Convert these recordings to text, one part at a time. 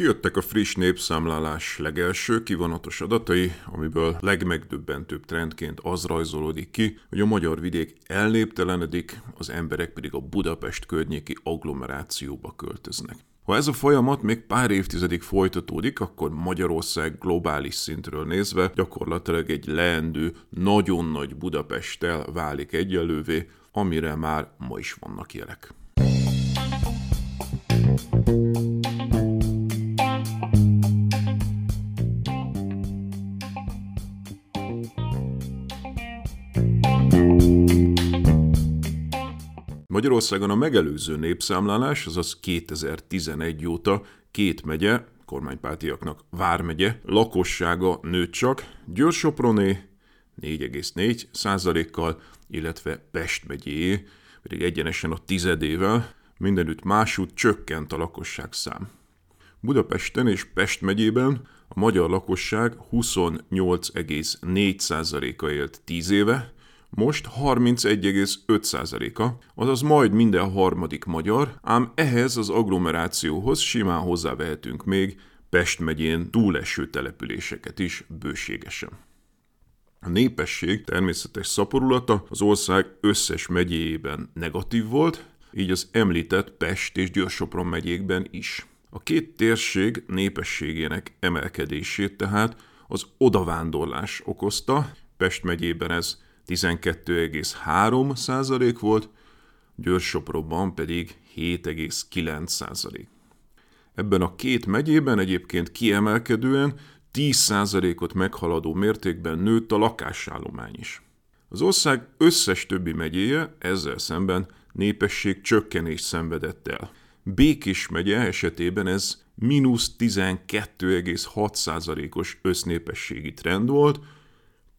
Kijöttek a friss népszámlálás legelső kivonatos adatai, amiből legmegdöbbentőbb trendként az rajzolódik ki, hogy a magyar vidék elnéptelenedik, az emberek pedig a Budapest környéki agglomerációba költöznek. Ha ez a folyamat még pár évtizedig folytatódik, akkor Magyarország globális szintről nézve gyakorlatilag egy leendő, nagyon nagy Budapesttel válik egyelővé, amire már ma is vannak jelek. Magyarországon a megelőző népszámlálás, azaz 2011 óta két megye, kormánypártiaknak Vármegye, lakossága nőtt csak, Győr-Soproné 4,4 százalékkal, illetve Pest megyé pedig egyenesen a tizedével, mindenütt másút csökkent a lakosság szám. Budapesten és Pest megyében a magyar lakosság 28,4%-a élt 10 éve, most 31,5%-a, azaz majd minden harmadik magyar, ám ehhez az agglomerációhoz simán hozzávehetünk még Pest megyén túleső településeket is bőségesen. A népesség természetes szaporulata az ország összes megyéjében negatív volt, így az említett Pest és Győr-Sopron megyékben is. A két térség népességének emelkedését tehát az odavándorlás okozta, Pest megyében ez 12,3 százalék volt, Győr-Sopronban pedig 7,9 százalék. Ebben a két megyében egyébként kiemelkedően 10 százalékot meghaladó mértékben nőtt a lakásállomány is. Az ország összes többi megyéje ezzel szemben népesség csökkenést szenvedett el. Békés megye esetében ez mínusz 12,6%-os össznépességi trend volt,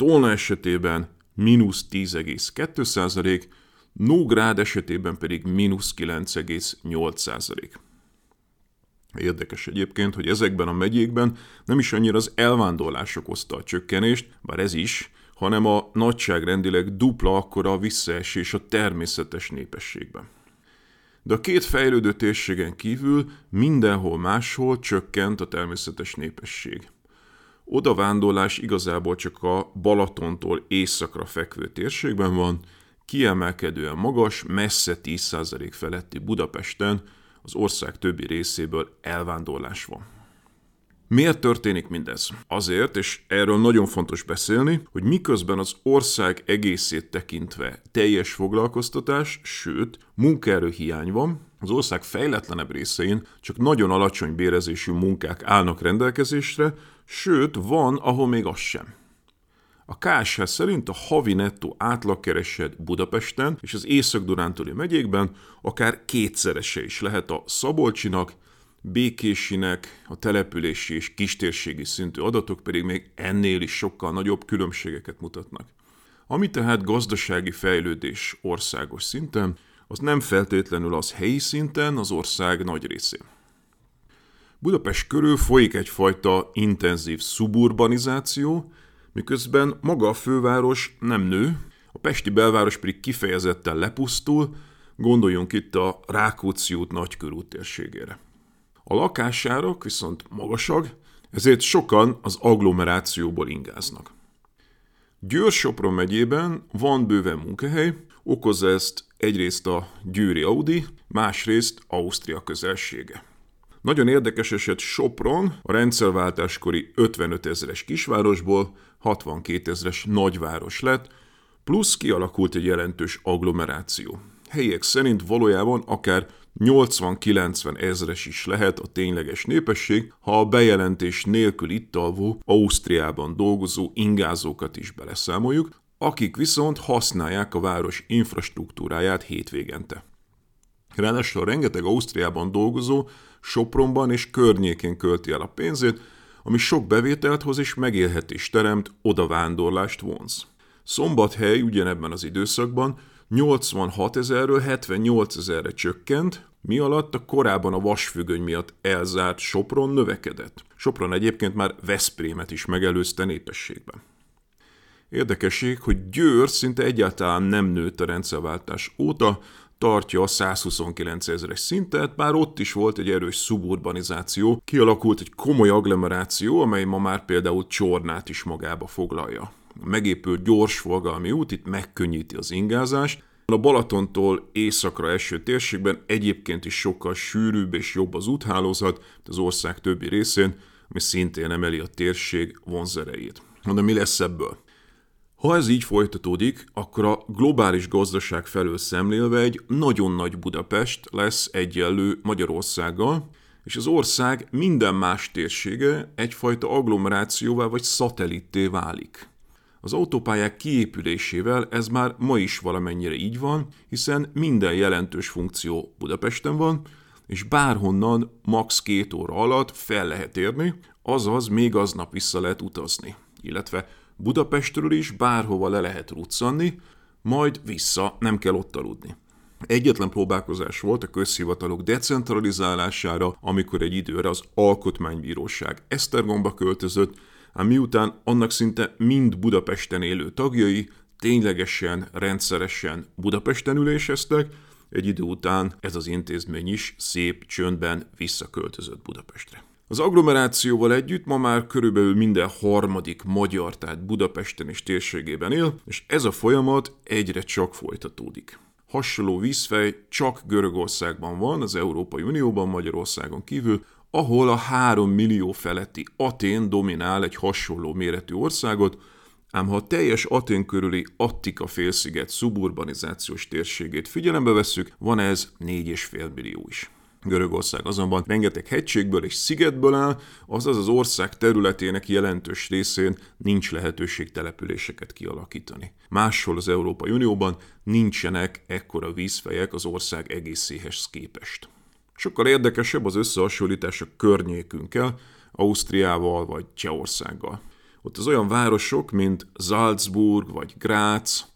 Tolna esetében mínusz 10,2%, Nógrád esetében pedig mínusz 9,8%. Érdekes egyébként, hogy ezekben a megyékben nem is annyira az elvándorlás okozta a csökkenést, bár ez is, hanem a nagyságrendileg dupla akkora a visszaesés a természetes népességben. De a két fejlődő térségen kívül mindenhol máshol csökkent a természetes népesség. Odavándorlás igazából csak a Balatontól északra fekvő térségben van, kiemelkedően magas, messze 10% feletti Budapesten az ország többi részéből elvándorlás van. Miért történik mindez? Azért, és erről nagyon fontos beszélni, hogy miközben az ország egészét tekintve teljes foglalkoztatás, sőt, munkaerőhiány van, az ország fejletlenebb részein csak nagyon alacsony bérezésű munkák állnak rendelkezésre, sőt, van, ahol még az sem. A KSH szerint a havi nettó átlagkereset Budapesten és az Észak-Durántúli megyékben akár kétszerese is lehet a Szabolcsinak, Békésinek, a települési és kistérségi szintű adatok pedig még ennél is sokkal nagyobb különbségeket mutatnak. Ami tehát gazdasági fejlődés országos szinten, az nem feltétlenül az helyi szinten az ország nagy részén. Budapest körül folyik egyfajta intenzív szuburbanizáció, miközben maga a főváros nem nő, a pesti belváros pedig kifejezetten lepusztul, gondoljunk itt a Rákóczi út nagykörút térségére. A lakásárak viszont magasak, ezért sokan az agglomerációból ingáznak. Győr-Sopron megyében van bőven munkahely, okozza ezt egyrészt a győri Audi, másrészt Ausztria közelsége. Nagyon érdekes eset Sopron, a rendszerváltáskori 55 ezeres kisvárosból 62 ezeres nagyváros lett, plusz kialakult egy jelentős agglomeráció. Helyiek szerint valójában akár 80-90 ezres is lehet a tényleges népesség, ha a bejelentés nélkül itt alvó Ausztriában dolgozó ingázókat is beleszámoljuk, akik viszont használják a város infrastruktúráját hétvégente. Ráadásul rengeteg Ausztriában dolgozó Sopronban és környékén költi el a pénzét, ami sok bevételt hoz és megélhetés teremt, odavándorlást vonz. Szombathely ugyanebben az időszakban 86 ezerről 78 ezerre csökkent, mi alatt a korábban a vasfüggöny miatt elzárt Sopron növekedett. Sopron egyébként már Veszprémet is megelőzte népességben. Érdekesség, hogy Győr szinte egyáltalán nem nőtt a rendszerváltás óta, tartja a 129 ezeres szintet, bár ott is volt egy erős szuburbanizáció, kialakult egy komoly agglomeráció, amely ma már például Csornát is magába foglalja. Megépült gyorsforgalmi út itt megkönnyíti az ingázást, a Balatontól északra eső térségben egyébként is sokkal sűrűbb és jobb az úthálózat, az ország többi részén, ami szintén emeli a térség vonzerejét. De mi lesz ebből? Ha ez így folytatódik, akkor a globális gazdaság felől szemlélve egy nagyon nagy Budapest lesz egyenlő Magyarországgal, és az ország minden más térsége egyfajta agglomerációvá vagy szatellitté válik. Az autópályák kiépülésével ez már ma is valamennyire így van, hiszen minden jelentős funkció Budapesten van, és bárhonnan max. két óra alatt fel lehet érni, azaz még aznap vissza lehet utazni, illetve Budapestről is bárhova le lehet ruccanni, majd vissza, nem kell ott aludni. Egyetlen próbálkozás volt a közhivatalok decentralizálására, amikor egy időre az Alkotmánybíróság Esztergomba költözött, ám miután annak szinte mind Budapesten élő tagjai ténylegesen, rendszeresen Budapesten üléseztek, egy idő után ez az intézmény is szép csöndben visszaköltözött Budapestre. Az agglomerációval együtt ma már körülbelül minden harmadik magyar, tehát Budapesten és térségében él, és ez a folyamat egyre csak folytatódik. Hasonló vízfej csak Görögországban van, az Európai Unióban, Magyarországon kívül, ahol a 3 millió feletti Atén dominál egy hasonló méretű országot, ám ha a teljes Atén körüli Attika félsziget szuburbanizációs térségét figyelembe vesszük, van ez 4,5 millió is. Görögország azonban rengeteg hegységből és szigetből áll, azaz az ország területének jelentős részén nincs lehetőség településeket kialakítani. Máshol az Európai Unióban nincsenek ekkora vízfejek az ország egészéhez képest. Sokkal érdekesebb az összehasonlítás a környékünkkel, Ausztriával vagy Csehországgal. Ott az olyan városok, mint Salzburg vagy Graz,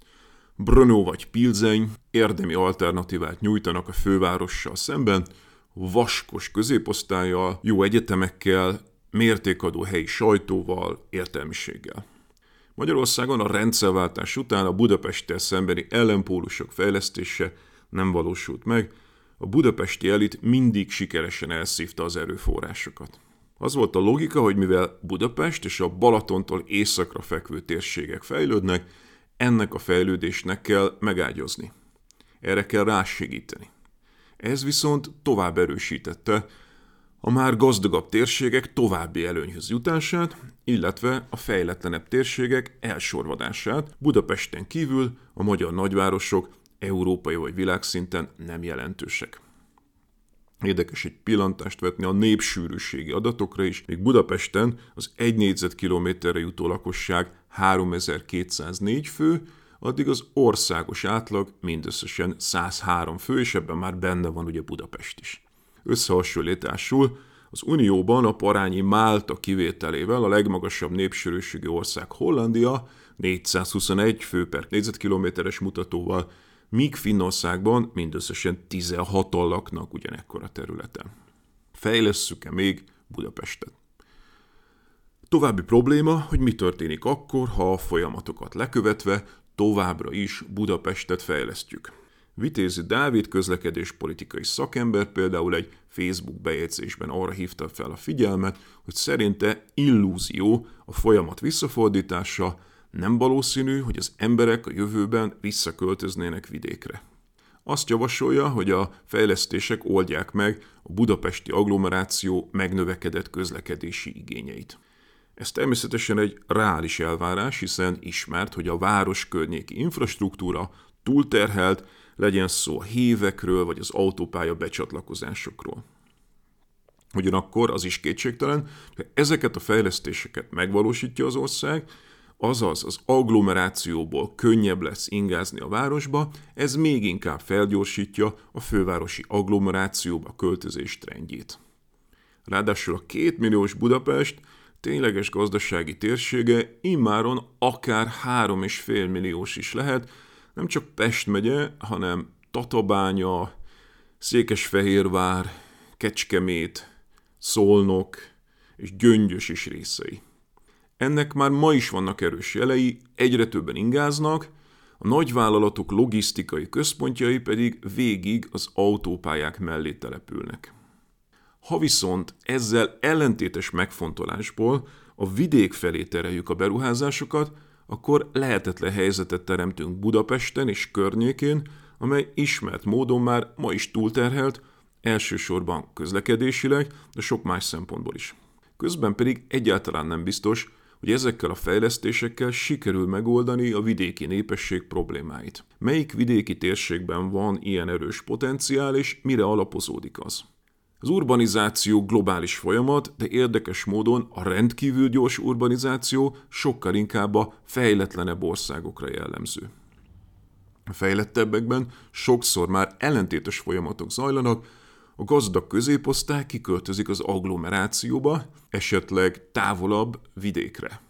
Brno vagy Pilzeny érdemi alternatívát nyújtanak a fővárossal szemben, vaskos középosztályjal, jó egyetemekkel, mértékadó helyi sajtóval, értelmiséggel. Magyarországon a rendszerváltás után a Budapesttel szembeni ellenpólusok fejlesztése nem valósult meg, a budapesti elit mindig sikeresen elszívta az erőforrásokat. Az volt a logika, hogy mivel Budapest és a Balatontól északra fekvő térségek fejlődnek, ennek a fejlődésnek kell megágyozni. Erre kell rásegíteni. Ez viszont tovább erősítette a már gazdagabb térségek további előnyhöz jutását, illetve a fejletlenebb térségek elsorvadását, Budapesten kívül a magyar nagyvárosok európai vagy világszinten nem jelentősek. Érdekes egy pillantást vetni a népsűrűségi adatokra is, még Budapesten az 1 négyzetkilométerre jutó lakosság 3204 fő, addig az országos átlag mindösszesen 103 fő, és ebben már benne van ugye Budapest is. Összehasonlításul az Unióban a parányi Málta kivételével a legmagasabb népsűrűségi ország Hollandia 421 fő per négyzetkilométeres mutatóval, míg Finnországban mindösszesen 16-an laknak ugyanekkor a területen. Fejlesszük-e még Budapestet? További probléma, hogy mi történik akkor, ha a folyamatokat lekövetve továbbra is Budapestet fejlesztjük. Vitézi Dávid közlekedés politikai szakember például egy Facebook bejegyzésben arra hívta fel a figyelmet, hogy szerinte illúzió a folyamat visszafordítása, nem valószínű, hogy az emberek a jövőben visszaköltöznének vidékre. azt javasolja, hogy a fejlesztések oldják meg a budapesti agglomeráció megnövekedett közlekedési igényeit. Ez természetesen egy reális elvárás, hiszen ismert, hogy a város környéki infrastruktúra túlterhelt, legyen szó a hívekről vagy az autópálya becsatlakozásokról. Ugyanakkor az is kétségtelen, hogy ezeket a fejlesztéseket megvalósítja az ország, azaz az agglomerációból könnyebb lesz ingázni a városba, ez még inkább felgyorsítja a fővárosi agglomerációba költözés trendjét. Ráadásul a két milliós Budapest tényleges gazdasági térsége immáron akár 3,5 milliós is lehet, nem csak Pest megye, hanem Tatabánya, Székesfehérvár, Kecskemét, Szolnok és Gyöngyös is részei. Ennek már ma is vannak erős jelei, egyre többen ingáznak, a nagyvállalatok logisztikai központjai pedig végig az autópályák mellé települnek. Ha viszont ezzel ellentétes megfontolásból a vidék felé tereljük a beruházásokat, akkor lehetetlen helyzetet teremtünk Budapesten és környékén, amely ismert módon már ma is túlterhelt, elsősorban közlekedésileg, de sok más szempontból is. Közben pedig egyáltalán nem biztos, hogy ezekkel a fejlesztésekkel sikerül megoldani a vidéki népesség problémáit. Melyik vidéki térségben van ilyen erős potenciál, és mire alapozódik az? Az urbanizáció globális folyamat, de érdekes módon a rendkívül gyors urbanizáció sokkal inkább a fejletlenebb országokra jellemző. A fejlettebbekben sokszor már ellentétes folyamatok zajlanak, a gazdag középosztály kiköltözik az agglomerációba, esetleg távolabb vidékre.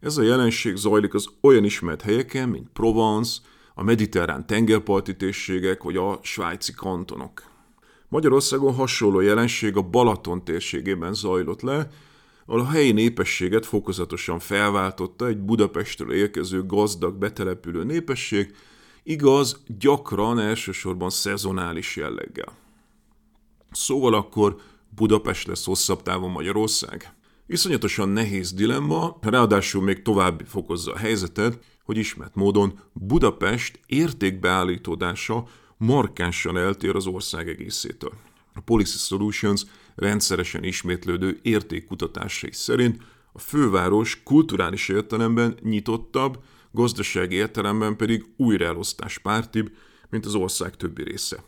Ez a jelenség zajlik az olyan ismert helyeken, mint Provence, a mediterrán tengerparti térségek vagy a svájci kantonok. Magyarországon hasonló jelenség a Balaton térségében zajlott le, ahol a helyi népességet fokozatosan felváltotta egy Budapestről érkező gazdag betelepülő népesség, igaz, gyakran elsősorban szezonális jelleggel. Szóval akkor Budapest lesz hosszabb távon Magyarország? Iszonyatosan nehéz dilemma, ráadásul még tovább fokozza a helyzetet, hogy ismert módon Budapest értékbeállítódása markánsan eltér az ország egészétől. A Policy Solutions rendszeresen ismétlődő értékkutatásai szerint a főváros kulturális értelemben nyitottabb, gazdasági értelemben pedig újraelosztás pártibb, mint az ország többi része.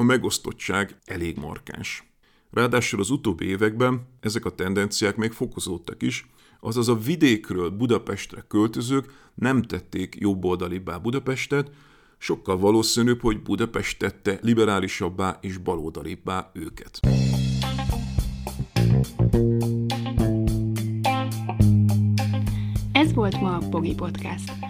A megosztottság elég markáns. Ráadásul az utóbbi években ezek a tendenciák még fokozódtak is, azaz a vidékről Budapestre költözők nem tették jobboldalibbá Budapestet, sokkal valószínűbb, hogy Budapest tette liberálisabbá és baloldalibbá őket. Ez volt ma a Pogi Podcast.